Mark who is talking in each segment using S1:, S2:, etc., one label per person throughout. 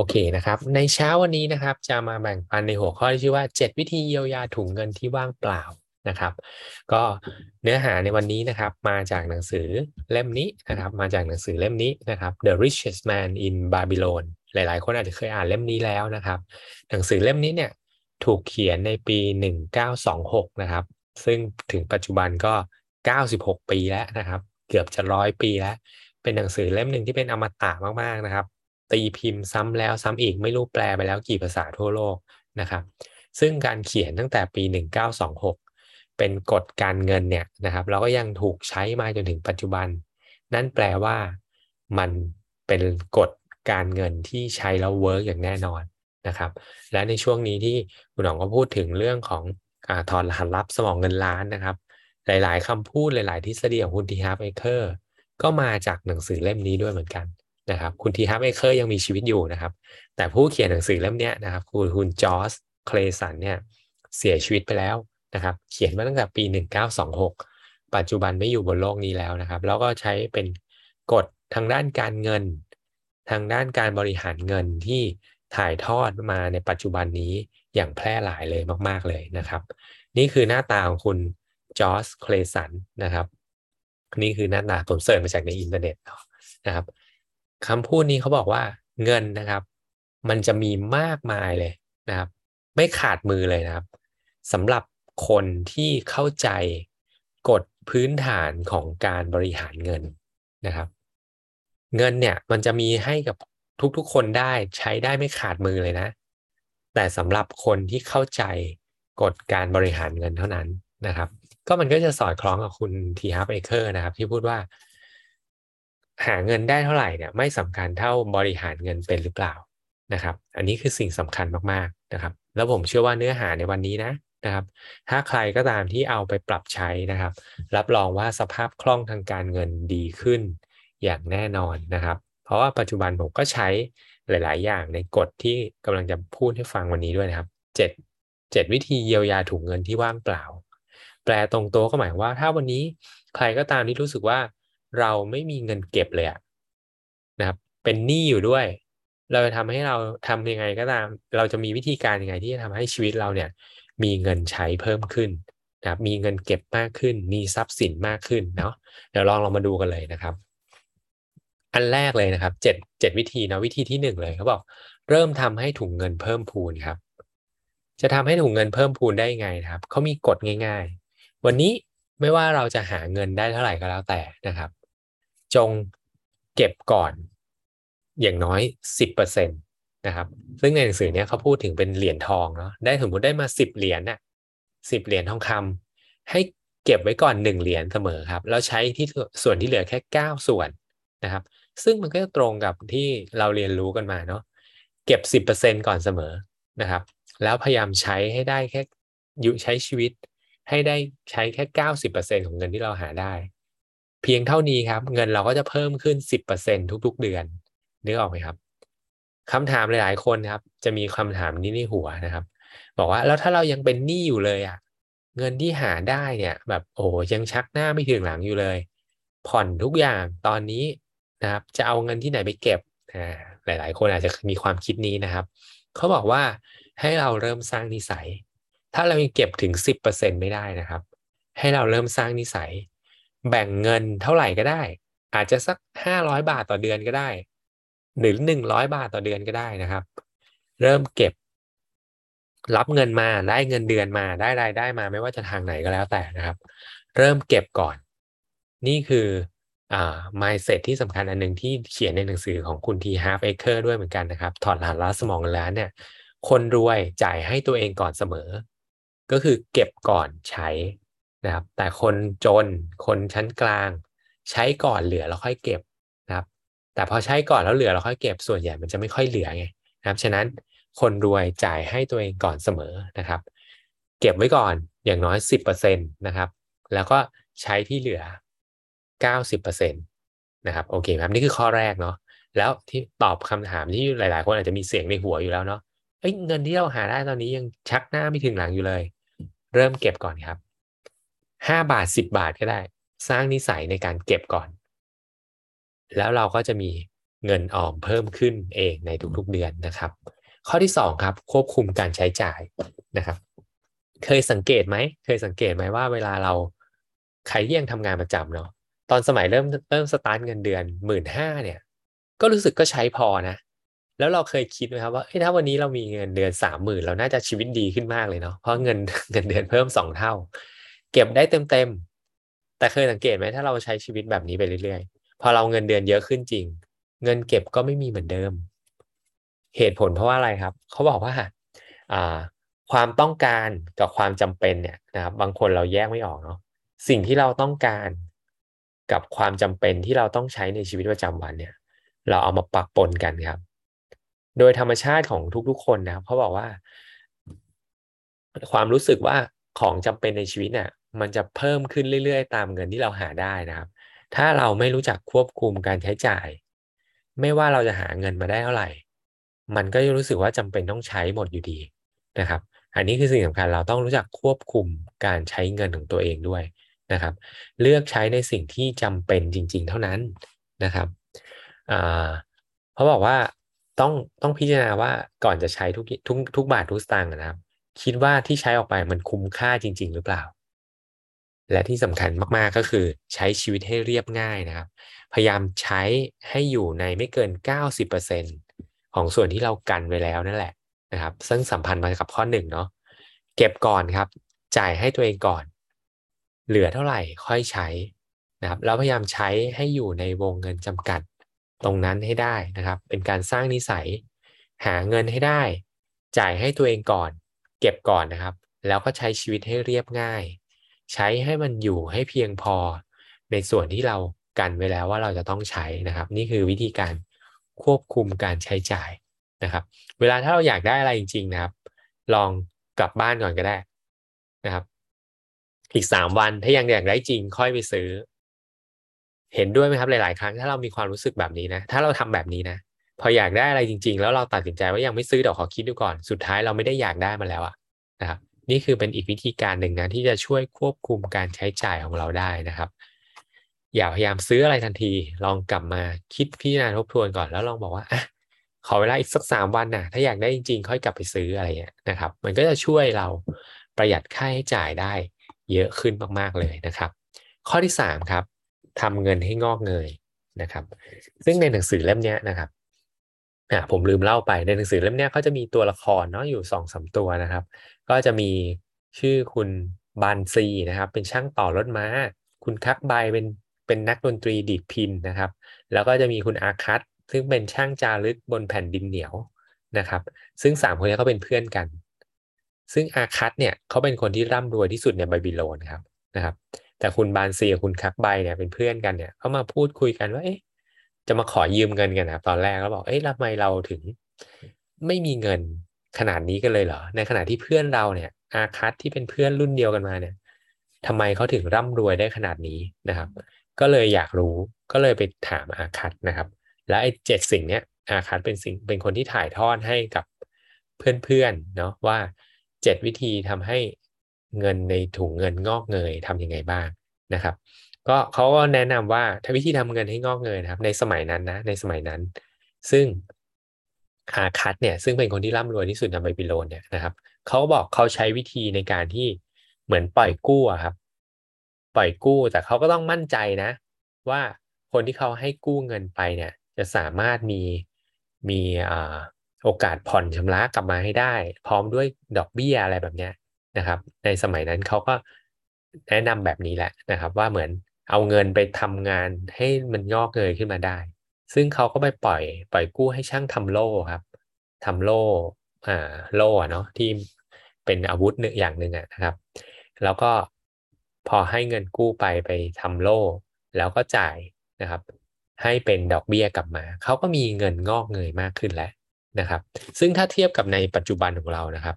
S1: โอเคนะครับ ในเช้าวันนี้นะครับ จะมาแบ่งปันในหัวข้อที่ชื่อว่า 7 วิธีเยียวยาถุงเงินที่ว่างเปล่านะครับ ก็เนื้อหาในวันนี้นะครับ มาจากหนังสือเล่มนี้นะครับ มาจากหนังสือเล่มนี้นะครับ The Richest Man in Babylon หลาย ๆ คนอาจจะเคยอ่านเล่มนี้แล้วนะครับ หนังสือเล่มนี้เนี่ยถูกเขียนในปี 1926 นะครับ ซึ่งถึงปัจจุบันก็ 96 ปีแล้วนะครับ เกือบจะร้อยปีแล้ว เป็นหนังสือเล่มหนึ่งที่เป็นอมตะมาก ๆ นะครับ ตีพิมพ์ซ้ำแล้วซ้ำอีกไม่รู้แปลไปแล้วกี่ภาษาทั่วโลกนะครับ ซึ่งการเขียนตั้งแต่ปี 1926 เป็นกฎการเงินเนี่ยนะครับเราก็ยังถูกใช้มาจนถึงปัจจุบัน นั่นแปลว่ามันเป็นกฎการเงินที่ใช้แล้ว work อย่างแน่นอนนะครับ และในช่วงนี้ที่คุณหนองก็พูดถึงเรื่องของถอดรหัสลับสมองเงินล้านนะครับ หลาย ๆคำพูดหลาย ๆ ทฤษฎีของคุณ T. Harv Eker ก็มาจากหนังสือเล่มนี้ด้วยเหมือนกัน นะครับคุณ T. Harv Eker ยังมีชีวิตอยู่นะครับ แต่ผู้เขียนหนังสือเล่มนี้นะครับคือคุณ George S. Clason เนี่ยเสียชีวิตไปแล้วนะครับ เขียนมาตั้งแต่ปี 1926 ปัจจุบันไม่อยู่บนโลกนี้แล้วนะครับ แล้วก็ใช้เป็นกฎทางด้านการเงิน ทางด้านการบริหารเงินที่ถ่ายทอดมาในปัจจุบันนี้อย่างแพร่หลายเลยมาก ๆ เลยนะครับ นี่คือหน้าตาของคุณจอร์สเคลสันนะครับ นี่คือหน้าตาผมเสิร์ชมาจากในอินเทอร์เน็ตนะครับ คำพูดนี้เขาบอกว่าเงินนะครับ มันจะมีมากมายเลยนะครับ ไม่ขาดมือเลยนะครับสำหรับคนที่เข้าใจกฎพื้นฐานของการบริหารเงินนะครับ เงินเนี่ยมันจะมีให้กับทุกๆคนได้ใช้ได้ไม่ขาดมือเลยนะ แต่สำหรับคนที่เข้าใจกฎการบริหารเงินเท่านั้นนะครับ ก็มันก็จะสอดคล้องกับคุณ T. Harv Eker นะครับ ที่พูดว่า หาเงินได้เท่าไหร่เนี่ยไม่สำคัญเท่าบริหารเงินเป็นหรือเปล่านะครับ อันนี้คือสิ่งสำคัญมากๆนะครับ แล้วผมเชื่อว่าเนื้อหาในวันนี้นะนะครับ ถ้าใครก็ตามที่เอาไปปรับใช้นะครับ รับรองว่าสภาพคล่องทางการเงินดีขึ้นอย่างแน่นอนนะครับ เพราะว่าปัจจุบันผมก็ใช้หลาย ๆ อย่างในกฎที่กำลังจะพูดให้ฟังวันนี้ด้วยนะครับเจ็ดเจ็ดวิธีเยียวยาถุงเงินที่ว่างเปล่า แปลตรงตัวก็หมายว่าถ้าวันนี้ใครก็ตามที่รู้สึกว่า เราไม่มีเงินเก็บเลยนะครับ เป็นหนี้อยู่ด้วย เราจะทำให้เราทำยังไงก็ตาม เราจะมีวิธีการยังไงที่จะทำให้ชีวิตเราเนี่ย มีเงินใช้เพิ่มขึ้นนะครับมีเงินเก็บมากขึ้น มีทรัพย์สินมากขึ้นเนาะเดี๋ยวลองเรามาดูกันเลยนะครับ อันแรกเลยนะครับเจ็ดเจ็ดวิธีนะวิธีที่หนึ่งเลยเขาบอกเริ่มทำให้ถุงเงินเพิ่มพูนครับ จะทำให้ถุงเงินเพิ่มพูนได้ไงนะครับเขามีกฎง่าย ๆ วันนี้ไม่ว่าเราจะหาเงินได้เท่าไหร่ก็แล้วแต่นะครับ จงเก็บก่อนอย่างน้อยสิบเปอร์เซ็นตนะครับ ซึ่งในหนังสือเนี้ยเขาพูดถึงเป็นเหรียญทองเนาะได้สมมติได้มาสิบเหรียญน่ะสิบเหรียญทองคำให้เก็บไว้ก่อนหนึ่งเหรียญเสมอครับ แล้วใช้ที่ส่วนที่เหลือแค่เก้าส่วนนะครับ ซึ่งมันก็จะตรงกับที่เราเรียนรู้กันมาเนาะเก็บสิบเปอร์เซ็นก่อนเสมอนะครับ แล้วพยายามใช้ให้ได้แค่ยู่ใช้ชีวิต ให้ได้ใช้แค่เก้าสิบเปอร์เซ็นของเงินที่เราหาได้ เพียงเท่านี้ครับ เงินเราก็จะเพิ่มขึ้นสิบเปอร์เซ็นทุกๆ เดือนนึกออกไหมครับคำถามหลายๆคนครับ จะมีคำถามนี้ในหัวนะครับ บอกว่าแล้วถ้าเรายังเป็นหนี้อยู่เลยอะ่ะ เงินที่หาได้เนี่ย แบบโอ้ยังชักหน้าไม่ถึงหลังอยู่เลย ผ่อนทุกอย่างตอนนี้นะครับ จะเอาเงินที่ไหนไปเก็บอ่าหลายๆ คนอาจจะมีความคิดนี้นะครับเขาบอกว่าให้เราเริ่มสร้างนิสัย ถ้าเรายังเก็บถึงสิบเปอร์เซ็นไม่ได้นะครับ ให้เราเริ่มสร้างนิสัย แบ่งเงินเท่าไหร่ก็ได้ อาจจะสักห้าร้อยบาทต่อเดือนก็ได้ หรือหนึ่งร้อยบาทต่อเดือนก็ได้นะครับ เริ่มเก็บ รับเงินมาได้เงินเดือนมาได้รายได้มาไม่ว่าจะทางไหนก็แล้วแต่นะครับ เริ่มเก็บก่อน นี่คืออ่า mindset ที่สำคัญอันหนึ่งที่เขียนในหนังสือของคุณ T. Harv Eker ด้วยเหมือนกันนะครับ ถอดรหัสลับสมองเงินล้านเนี่ย คนรวยจ่ายให้ตัวเองก่อนเสมอ ก็คือเก็บก่อนใช้ นะครับ แต่คนจนคนชั้นกลาง ใช้ก่อนเหลือแล้วค่อยเก็บนะครับ แต่พอใช้ก่อนแล้วเหลือเราค่อยเก็บส่วนใหญ่มันจะไม่ค่อยเหลือไงนะครับ ฉะนั้นคนรวยจ่ายให้ตัวเองก่อนเสมอนะครับ เก็บไว้ก่อนอย่างน้อยสิบเปอร์เซ็นตนะครับ แล้วก็ใช้ที่เหลือเก้าสิบเปอร์เซ็นตนะครับโอเคครับนี่คือข้อแรกเนาะแล้วที่ตอบคำถามที่หลาย ๆ คนอาจจะมีเสียงในหัวอยู่แล้วเนาะเอ้ยเงินที่เราหาได้ตอนนี้ยังชักหน้าไม่ถึงหลังอยู่เลย เริ่มเก็บก่อนครับ ห้าบาทสิบบาทก็ได้ สร้างนิสัยในการเก็บก่อน แล้วเราก็จะมีเงินออมเพิ่มขึ้นเองในทุกๆเดือนนะครับ ข้อที่สองครับควบคุมการใช้จ่ายนะครับ เคยสังเกตไหมเคยสังเกตไหมว่าเวลาเราใครที่ยังทำงานประจำเนาะตอนสมัยเริ่มเริ่มสตาร์ทเงินเดือนหมื่นห้าเนี่ย ก็รู้สึกก็ใช้พอนะ แล้วเราเคยคิดไหมครับว่าถ้าวันนี้เรามีเงินเดือนสามหมื่นเราน่าจะชีวิตดีขึ้นมากเลยเนาะเพราะเงินเงินเดือนเพิ่มสองเท่า เก็บได้เต็มเต็มแต่เคยสังเกตไหมถ้าเราใช้ชีวิตแบบนี้ไปเรื่อยๆ พอเราเงินเดือนเยอะขึ้นจริง เงินเก็บก็ไม่มีเหมือนเดิม เหตุผลเพราะว่าอะไรครับ เขาบอกว่าอ่าความต้องการกับความจำเป็นเนี่ยนะครับบางคนเราแยกไม่ออกเนาะสิ่งที่เราต้องการกับความจำเป็นที่เราต้องใช้ในชีวิตประจำวันเนี่ย เราเอามาปะปนกันครับ โดยธรรมชาติของทุกๆคนนะครับเขาบอกว่า ความรู้สึกว่าของจำเป็นในชีวิตเนี่ย มันจะเพิ่มขึ้นเรื่อยๆ ตามเงินที่เราหาได้นะครับ ถ้าเราไม่รู้จักควบคุมการใช้จ่าย ไม่ว่าเราจะหาเงินมาได้เท่าไหร่ มันก็จะรู้สึกว่าจำเป็นต้องใช้หมดอยู่ดีนะครับ อันนี้คือสิ่งสำคัญเราต้องรู้จักควบคุมการใช้เงินของตัวเองด้วยนะครับ เลือกใช้ในสิ่งที่จำเป็นจริง ๆ เท่านั้นนะครับเพราะบอกว่าต้องต้องพิจารณาว่าก่อนจะใช้ทุกทุกทุกบาททุกสตางค์นะครับ คิดว่าที่ใช้ออกไปมันคุ้มค่าจริง ๆ หรือเปล่า และที่สำคัญมากๆก็คือใช้ชีวิตให้เรียบง่ายนะครับ พยายามใช้ให้อยู่ในไม่เกิน 90%ของส่วนที่เรากันไว้แล้วนั่นแหละนะครับ ซึ่งสัมพันธ์มากับข้อหนึ่งเนาะเก็บก่อนครับ จ่ายให้ตัวเองก่อน เหลือเท่าไหร่ค่อยใช้นะครับแล้วพยายามใช้ให้อยู่ในวงเงินจำกัดตรงนั้นให้ได้นะครับ เป็นการสร้างนิสัย หาเงินให้ได้ จ่ายให้ตัวเองก่อน เก็บก่อนนะครับ แล้วก็ใช้ชีวิตให้เรียบง่าย ใช้ให้มันอยู่ให้เพียงพอในส่วนที่เรากันไว้แล้วว่าเราจะต้องใช้นะครับ นี่คือวิธีการควบคุมการใช้จ่ายนะครับ เวลาถ้าเราอยากได้อะไรจริง ๆ นะครับ ลองกลับบ้านก่อนก็ได้นะครับ อีกสามวันถ้ายังอยากได้จริง ค่อยไปซื้อ เห็นด้วยไหมครับหลาย ๆ ครั้งถ้าเรามีความรู้สึกแบบนี้นะ ถ้าเราทำแบบนี้นะ พออยากได้อะไรจริง ๆ แล้วเราตัดสินใจว่ายังไม่ซื้อเดี๋ยวขอคิดดูก่อน สุดท้ายเราไม่ได้อยากได้มาแล้วอะนะครับ นี่คือเป็นอีกวิธีการหนึ่งนะที่จะช่วยควบคุมการใช้จ่ายของเราได้นะครับ อย่าพยายามซื้ออะไรทันที ลองกลับมาคิดพิจารณาทบทวนก่อนแล้วลองบอกว่าอะขอเวลาอีกสักสามวันนะถ้าอยากได้จริงๆ ค่อยกลับไปซื้ออะไรเงี้ยนะครับ มันก็จะช่วยเราประหยัดค่าใช้จ่ายได้เยอะขึ้นมากๆเลยนะครับ ข้อที่สามครับทำเงินให้งอกเงยนะครับ ซึ่งในหนังสือเล่มนี้นะครับ อ่าผมลืมเล่าไปในหนังสือเล่มนี้เขาจะมีตัวละครเนาะอยู่สองสาตัวนะครับ ก็จะมีชื่อคุณบานซีนะครับ เป็นช่างต่อรถม้า คุณคักใบเป็นเป็นนักดนตรีดีดพินนะครับ แล้วก็จะมีคุณอาคัตซึ่งเป็นช่างจารึกบนแผ่นดินเหนียวนะครับ ซึ่งสามคนนี้เขาเป็นเพื่อนกัน ซึ่งอาคัตเนี่ยเขาเป็นคนที่ร่ำรวยที่สุดในบาบิโลนครับนะครับ แต่คุณบานซีกับคุณคักใบเนี่ยเป็นเพื่อนกันเนี่ยเขามาพูดคุยกันว่าเอ๊ะ จะมาขอยืมเงินกันนะตอนแรกแล้วบอกเอ๊ะทำไมเราถึงไม่มีเงินขนาดนี้กันเลยเหรอ ในขณะที่เพื่อนเราเนี่ย อาคัตที่เป็นเพื่อนรุ่นเดียวกันมาเนี่ยทำไมเขาถึงร่ำรวยได้ขนาดนี้นะครับ ก็เลยอยากรู้ก็เลยไปถามอาคัตนะครับ และไอ้เจ็ดสิ่งเนี้ยอาคัตเป็นสิ่งเป็นคนที่ถ่ายทอดให้กับเพื่อนๆเนาะว่าเจ็ดวิธีทำให้เงินในถุงเงินงอกเงยทํำยังไงบ้างนะครับ ก็เขาก็แนะนำว่าถ้าวิธีทำเงินให้งอกเงยนะครับ ในสมัยนั้นนะ ในสมัยนั้น ซึ่งอาคัตเนี่ย ซึ่งเป็นคนที่ร่ำรวยที่สุดในไบบิโลนเนี่ยนะครับเขาบอกเขาใช้วิธีในการที่เหมือนปล่อยกู้ครับ ปล่อยกู้แต่เขาก็ต้องมั่นใจนะ ว่าคนที่เขาให้กู้เงินไปเนี่ย จะสามารถมีมีโอกาสผ่อนชำระกลับมาให้ได้ พร้อมด้วยดอกเบี้ยอะไรแบบเนี้ยนะครับ ในสมัยนั้นเขาก็แนะนำแบบนี้แหละนะครับ ว่าเหมือน เอาเงินไปทำงานให้มันงอกเงยขึ้นมาได้ ซึ่งเขาก็ไปปล่อย ปล่อยกู้ให้ช่างทำโล่ครับทำโล่อ่าโล่เนาะที่เป็นอาวุธหนึ่งอย่างหนึ่งนะครับ แล้วก็พอให้เงินกู้ไปไปทำโล่ แล้วก็จ่ายนะครับ ให้เป็นดอกเบี้ยกลับมา เขาก็มีเงินงอกเงยมากขึ้นแล้วนะครับ ซึ่งถ้าเทียบกับในปัจจุบันของเรานะครับ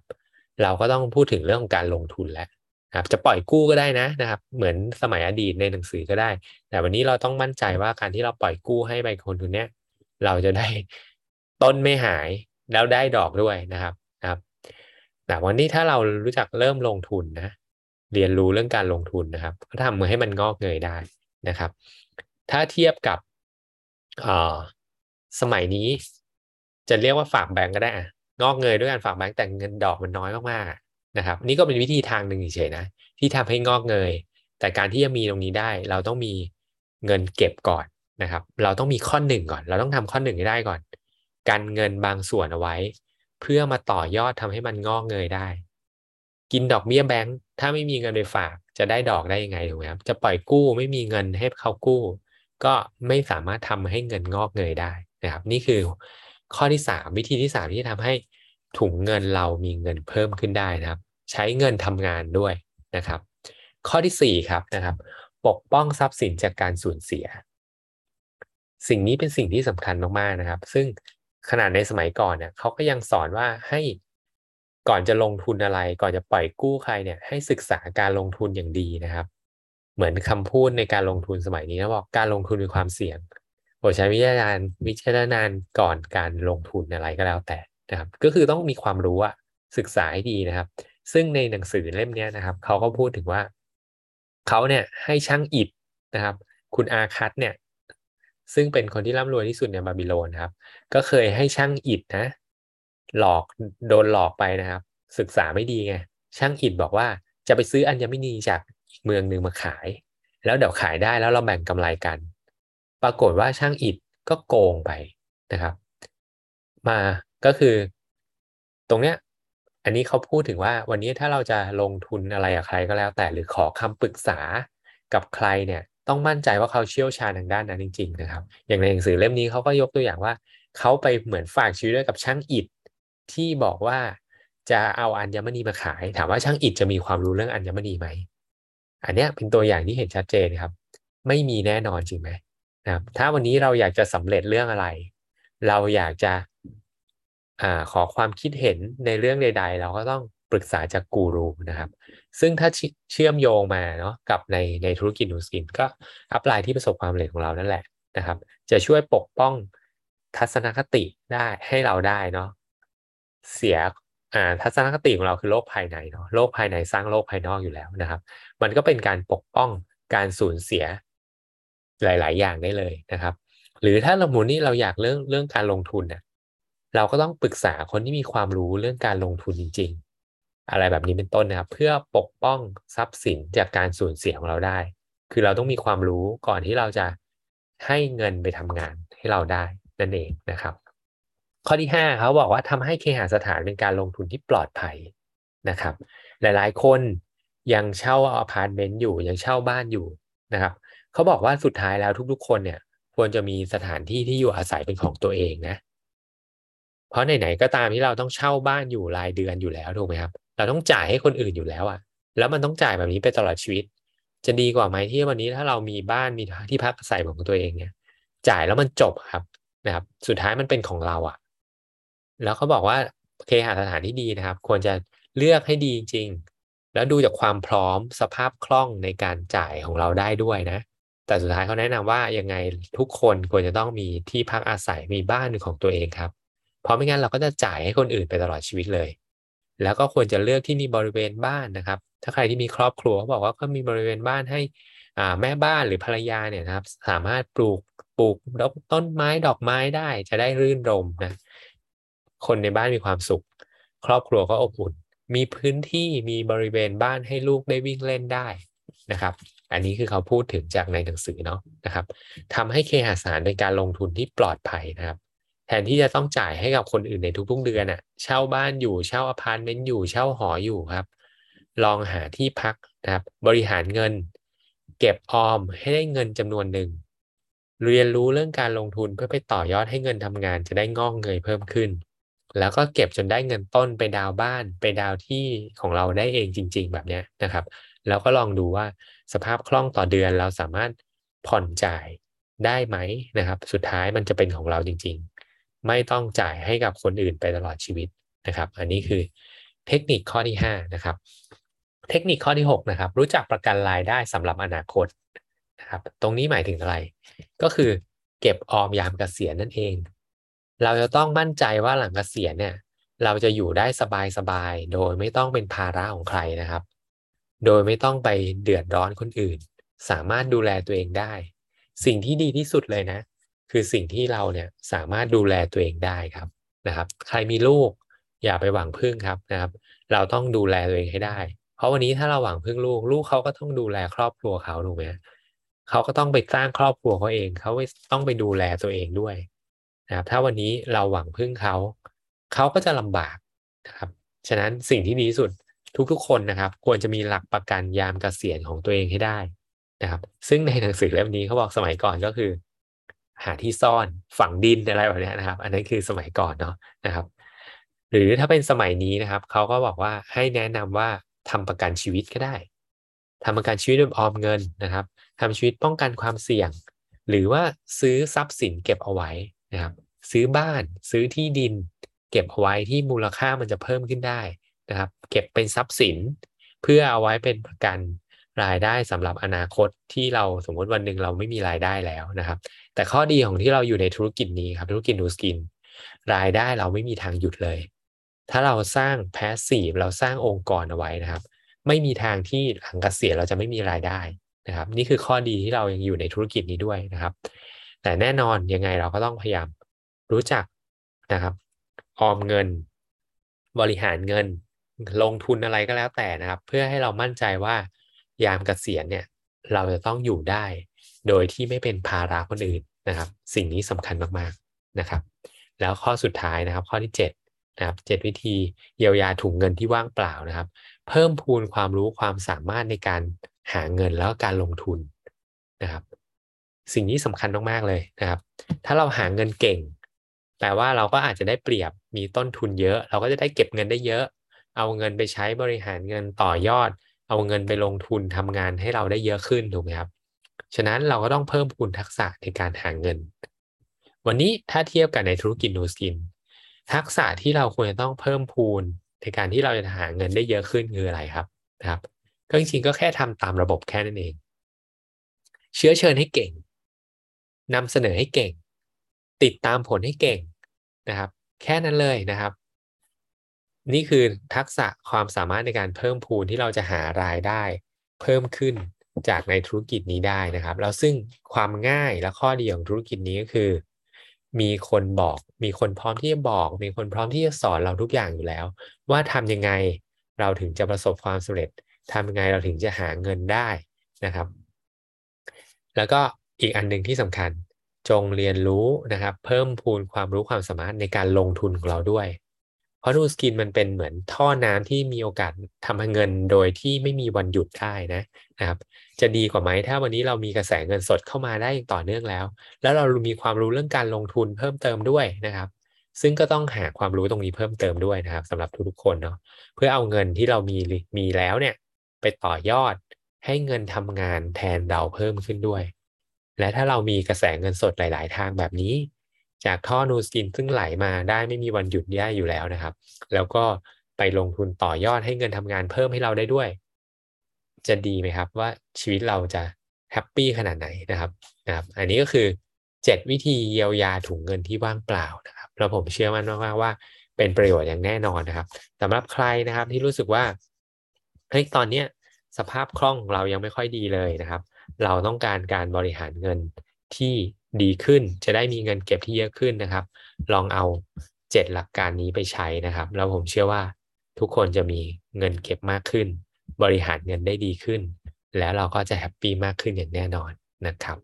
S1: เราก็ต้องพูดถึงเรื่องของการลงทุนแล้ว ครับจะปล่อยกู้ก็ได้นะนะครับ เหมือนสมัยอดีตในหนังสือก็ได้ แต่วันนี้เราต้องมั่นใจว่าการที่เราปล่อยกู้ให้ไปคนทุนเนี้ยเราจะได้ต้นไม่หายแล้วได้ดอกด้วยนะครับนะครับแต่วันนี้ถ้าเรารู้จักเริ่มลงทุนนะเรียนรู้เรื่องการลงทุนนะครับ ก็ทำมือให้มันงอกเงยได้นะครับ ถ้าเทียบกับสมัยนี้ จะเรียกว่าฝากแบงก์ก็ได้อะงอกเงยด้วยการฝากแบงก์แต่เงินดอกมันน้อยมากๆ นะครับนี่ก็เป็นวิธีทางหนึ่งเฉยๆนะที่ทำให้งอกเงย แต่การที่จะมีตรงนี้ได้ เราต้องมีเงินเก็บก่อนนะครับ เราต้องมีข้อหนึ่งก่อน เราต้องทำข้อหนึ่งให้ได้ก่อน การเงินบางส่วนเอาไว้ เพื่อมาต่อยอดทำให้มันงอกเงยได้ กินดอกเบี้ยแบงก์ถ้าไม่มีเงินไปฝากจะได้ดอกได้ยังไงถูกไหมครับจะปล่อยกู้ไม่มีเงินให้เขากู้ ก็ไม่สามารถทำให้เงินงอกเงยได้นะครับ นี่คือข้อที่สามวิธีที่สามที่จะทำให้ถุงเงินเรามีเงินเพิ่มขึ้นได้นะครับ ใช้เงินทำงานด้วยนะครับ ข้อที่สี่ครับนะครับปกป้องทรัพย์สินจากการสูญเสีย สิ่งนี้เป็นสิ่งที่สำคัญมากๆนะครับ ซึ่งขนาดในสมัยก่อนเนี่ยเขาก็ยังสอนว่าให้ก่อนจะลงทุนอะไร ก่อนจะปล่อยกู้ใครเนี่ยให้ศึกษาการลงทุนอย่างดีนะครับ เหมือนคำพูดในการลงทุนสมัยนี้นะบอกการลงทุนมีความเสี่ยงโปรดใช้วิจารณญาณวิจารณาณก่อนการลงทุนอะไรก็แล้วแต่นะครับ ก็คือต้องมีความรู้อะศึกษาให้ดีนะครับ ซึ่งในหนังสือเล่มนี้นะครับเขาก็พูดถึงว่าเขาเนี่ยให้ช่างอิฐนะครับ คุณอาคัตเนี่ยซึ่งเป็นคนที่ร่ำรวยที่สุดในบาบิโลนครับ ก็เคยให้ช่างอิฐนะ หลอกโดนหลอกไปนะครับ ศึกษาไม่ดีไงช่างอิฐบอกว่าจะไปซื้ออัญมณีจากอีกเมืองหนึ่งมาขาย แล้วเดี๋ยวขายได้แล้วเราแบ่งกำไรกัน ปรากฏว่าช่างอิฐก็โกงไปนะครับ มาก็คือ ตรงเนี้ย อันนี้เขาพูดถึงว่าวันนี้ถ้าเราจะลงทุนอะไรกับใครก็แล้ว แต่หรือขอคำปรึกษากับใครเนี่ยต้องมั่นใจว่าเขาเชี่ยวชาญทางด้านนั้นจริง ๆ นะครับ อย่างในหนังสือเล่มนี้เขาก็ยกตัวอย่างว่าเขาไปเหมือนฝากชีวิตด้วยกับช่างอิฐที่บอกว่าจะเอาอัญมณีมาขาย ถามว่าช่างอิฐจะมีความรู้เรื่องอัญมณีไหมอันนี้เป็นตัวอย่างที่เห็นชัดเจนครับ ไม่มีแน่นอนจริงไหมนะครับถ้าวันนี้เราอยากจะสำเร็จเรื่องอะไร เราอยากจะ อ่าขอความคิดเห็นในเรื่องใด ๆ เราก็ต้องปรึกษาจากกูรูนะครับ ซึ่งถ้าเชื่อมโยงมาเนาะกับในในธุรกิจนูสกิน ก็อัพไลน์ที่ประสบความสำเร็จของเรานั่นแหละนะครับ จะช่วยปกป้องทัศนคติได้ให้เราได้เนาะเสียอ่าทัศนคติของเราคือโลกภายในเนาะโลกภายในสร้างโลกภายนอกอยู่แล้วนะครับ มันก็เป็นการปกป้องการสูญเสียหลาย ๆ อย่างได้เลยนะครับ หรือถ้าเราหมุนนี่เราอยากเรื่องเรื่องการลงทุนเนี่ย เราก็ต้องปรึกษาคนที่มีความรู้เรื่องการลงทุนจริง ๆ อะไรแบบนี้เป็นต้นนะครับ เพื่อปกป้องทรัพย์สินจากการสูญเสียของเราได้ คือเราต้องมีความรู้ก่อนที่เราจะให้เงินไปทำงานให้เราได้นั่นเองนะครับ ข้อที่ห้าเขาบอกว่าทำให้เคหสถานเป็นการลงทุนที่ปลอดภัยนะครับ หลายๆ คนยังเช่าอพาร์ตเมนต์อยู่ยังเช่าบ้านอยู่นะครับเขาบอกว่าสุดท้ายแล้วทุกๆ คนเนี่ยควรจะมีสถานที่ที่อยู่อาศัยเป็นของตัวเองนะ เพราะไหนๆก็ตามที่เราต้องเช่าบ้านอยู่รายเดือนอยู่แล้วถูกไหมครับ เราต้องจ่ายให้คนอื่นอยู่แล้วอะ่ะ แล้วมันต้องจ่ายแบบนี้ไปตลอดชีวิต จะดีกว่าไหมที่วันนี้ถ้าเรามีบ้านมีที่พักอาศัยของตัวเองเนี่ย จ่ายแล้วมันจบครับนะครับ สุดท้ายมันเป็นของเราอะ่ะ แล้วเขาบอกว่าเคหสถานที่ดีนะครับ ควรจะเลือกให้ดีจริง แล้วดูจากความพร้อมสภาพคล่องในการจ่ายของเราได้ด้วยนะ แต่สุดท้ายเขาแนะนำว่ายังไงทุกคนควรจะต้องมีที่พักอาศัยมีบ้านของตัวเองครับ เพราะไม่งั้นเราก็จะจ่ายให้คนอื่นไปตลอดชีวิตเลย แล้วก็ควรจะเลือกที่มีบริเวณบ้านนะครับ ถ้าใครที่มีครอบครัวเขาบอกว่าก็มีบริเวณบ้านให้แม่บ้านหรือภรรยาเนี่ยนะครับ สามารถปลูกปลูกต้นไม้ดอกไม้ได้จะได้รื่นรมนะคนในบ้านมีความสุข ครอบครัวก็อบอุ่น มีพื้นที่มีบริเวณบ้านให้ลูกได้วิ่งเล่นได้นะครับ อันนี้คือเขาพูดถึงจากในหนังสือเนาะนะครับทำให้เคหสถานเป็นการลงทุนที่ปลอดภัยนะครับ แทนที่จะต้องจ่ายให้กับคนอื่นในทุกๆเดือนอะ่ะ เช่าบ้านอยู่เช่าอพาร์ตเมนต์อยู่เช่าหออยู่ครับ ลองหาที่พักนะครับ บริหารเงิน เก็บออมให้ได้เงินจำนวนหนึ่งเรียนรู้เรื่องการลงทุนเพื่อไปต่อยอดให้เงินทำงานจะได้งอกเงยเพิ่มขึ้น แล้วก็เก็บจนได้เงินต้นไปดาวบ้าน ไปดาวที่ของเราได้เองจริง ๆ แบบนี้นะครับ แล้วก็ลองดูว่าสภาพคล่องต่อเดือนเราสามารถผ่อนจ่ายได้ไหมนะครับ สุดท้ายมันจะเป็นของเราจริง ๆ ไม่ต้องจ่ายให้กับคนอื่นไปตลอดชีวิตนะครับ อันนี้คือเทคนิคข้อที่5นะครับ เทคนิคข้อที่6นะครับ รู้จักประกันรายได้สำหรับอนาคตนะครับ ตรงนี้หมายถึงอะไร ก็คือเก็บออมยามเกษียณนั่นเอง เราจะต้องมั่นใจว่าหลังเกษียณเนี่ยเราจะอยู่ได้สบายๆ โดยไม่ต้องเป็นภาระของใครนะครับ โดยไม่ต้องไปเดือดร้อนคนอื่น สามารถดูแลตัวเองได้ สิ่งที่ดีที่สุดเลยนะ คือสิ่งที่เราเนี่ยสามารถดูแลตัวเองได้ครับนะครับ ใครมีลูกอย่าไปหวังพึ่งครับนะครับ เราต้องดูแลตัวเองให้ได้ เพราะวันนี้ถ้าเราหวังพึ่งลูก ลูกเขาก็ต้องดูแลครอบครัวเขาถูกไหมเขาก็ต้องไปสร้างครอบครัวเขาเองเขาต้องไปดูแลตัวเองด้วยนะครับถ้าวันนี้เราหวังพึ่งเขา เขาก็จะลำบากนะครับฉะนั้นสิ่งที่ดีสุดทุกๆ คนนะครับ ควรจะมีหลักประกันยามเกษียณของตัวเองให้ได้นะครับ ซึ่งในหนังสือเล่มนี้เขาบอกสมัยก่อนก็คือ หาที่ซ่อนฝังดินอะไรแบบนี้นะครับ อันนั้นคือสมัยก่อนเนาะนะครับ หรือถ้าเป็นสมัยนี้นะครับเขาก็บอกว่าให้แนะนำว่าทำประกันชีวิตก็ได้ทำประกันชีวิตแบบออมเงินนะครับทำชีวิตป้องกันความเสี่ยง หรือว่าซื้อทรัพย์สินเก็บเอาไว้นะครับ ซื้อบ้านซื้อที่ดิน เก็บเอาไว้ที่มูลค่ามันจะเพิ่มขึ้นได้นะครับ เก็บเป็นทรัพย์สิน เพื่อเอาไว้เป็นประกัน รายได้สำหรับอนาคตที่เราสมมติวันหนึ่งเราไม่มีรายได้แล้วนะครับ แต่ข้อดีของที่เราอยู่ในธุรกิจนี้ครับธุรกิจนูสกิน รายได้เราไม่มีทางหยุดเลย ถ้าเราสร้างแพสซีฟเราสร้างองค์กรเอาไว้นะครับ ไม่มีทางที่หลังเกษียณเราจะไม่มีรายได้นะครับ นี่คือข้อดีที่เรายังอยู่ในธุรกิจนี้ด้วยนะครับ แต่แน่นอนยังไงเราก็ต้องพยายามรู้จักนะครับออมเงิน บริหารเงิน ลงทุนอะไรก็แล้วแต่นะครับ เพื่อให้เรามั่นใจว่า ยามเกษียณเนี่ยเราจะต้องอยู่ได้ โดยที่ไม่เป็นภาระคนอื่นนะครับ สิ่งนี้สำคัญมากๆนะครับ แล้วข้อสุดท้ายนะครับ ข้อที่7นะครับเวิธีเยียวยาถุงเงินที่ว่างเปล่านะครับ เพิ่มพูนความรู้ความสามารถในการหาเงินแล้วการลงทุนนะครับ สิ่งนี้สำคัญมากๆเลยนะครับ ถ้าเราหาเงินเก่งแปลว่าเราก็อาจจะได้เปรียบมีต้นทุนเยอะ เราก็จะได้เก็บเงินได้เยอะ เอาเงินไปใช้บริหารเงินต่อยอด เอาเงินไปลงทุนทำงานให้เราได้เยอะขึ้นถูกไหมครับ ฉะนั้นเราก็ต้องเพิ่มพูนทักษะในการหาเงิน วันนี้ถ้าเทียบกับในธุรกิจนูสกิน ทักษะที่เราควรจะต้องเพิ่มพูนในการที่เราจะหาเงินได้เยอะขึ้นคืออะไรครับนะครับ ก็จริงๆก็แค่ทำตามระบบแค่นั้นเอง เชื้อเชิญให้เก่งนำเสนอให้เก่ง ติดตามผลให้เก่งนะครับ แค่นั้นเลยนะครับ นี่คือทักษะความสามารถในการเพิ่มพูนที่เราจะหารายได้ เพิ่มขึ้นจากในธุรกิจนี้ได้นะครับ แล้วซึ่งความง่ายและข้อดีของธุรกิจนี้ก็คือ มีคนบอกมีคนพร้อมที่จะบอก มีคนพร้อมที่จะสอนเราทุกอย่างอยู่แล้ว ว่าทำยังไงเราถึงจะประสบความสำเร็จทำยังไงเราถึงจะหาเงินได้นะครับ แล้วก็อีกอันหนึ่งที่สำคัญจงเรียนรู้นะครับ เพิ่มพูนความรู้ความสามารถในการลงทุนของเราด้วย เพราะนูสกินมันเป็นเหมือนท่อน้ำที่มีโอกาสทำเงินโดยที่ไม่มีวันหยุดได้นะนะครับ จะดีกว่าไหมถ้าวันนี้เรามีกระแสเงินสดเข้ามาได้อย่างต่อเนื่องแล้ว แล้วเรามีความรู้เรื่องการลงทุนเพิ่มเติมด้วยนะครับ ซึ่งก็ต้องหาความรู้ตรงนี้เพิ่มเติมด้วยนะครับสำหรับทุกๆคนเนาะเพื่อเอาเงินที่เรามีมีแล้วเนี่ย ไปต่อยอดให้เงินทำงานแทนเราเพิ่มขึ้นด้วย และถ้าเรามีกระแสเงินสดหลาย ๆ ทางแบบนี้ จากท่อนูสกินซึ่งไหลมาได้ไม่มีวันหยุดได้อยู่แล้วนะครับ แล้วก็ไปลงทุนต่อยอดให้เงินทำงานเพิ่มให้เราได้ด้วย จะดีไหมครับว่าชีวิตเราจะแฮปปี้ขนาดไหนนะครับนะครับอันนี้ก็คือ 7 วิธีเยียวยาถุงเงินที่ว่างเปล่านะครับแล้วผมเชื่อมั่นมากๆว่าเป็นประโยชน์อย่างแน่นอนนะครับสำหรับใครนะครับที่รู้สึกว่าเฮ้ยตอนเนี้ยสภาพคล่องเรายังไม่ค่อยดีเลยนะครับ เราต้องการการบริหารเงินที่ ดีขึ้น จะได้มีเงินเก็บที่เยอะขึ้นนะครับ ลองเอาเจ็ดหลักการนี้ไปใช้นะครับ แล้วผมเชื่อว่าทุกคนจะมีเงินเก็บมากขึ้น บริหารเงินได้ดีขึ้น แล้วเราก็จะแฮปปี้มากขึ้นอย่างแน่นอนนะครับ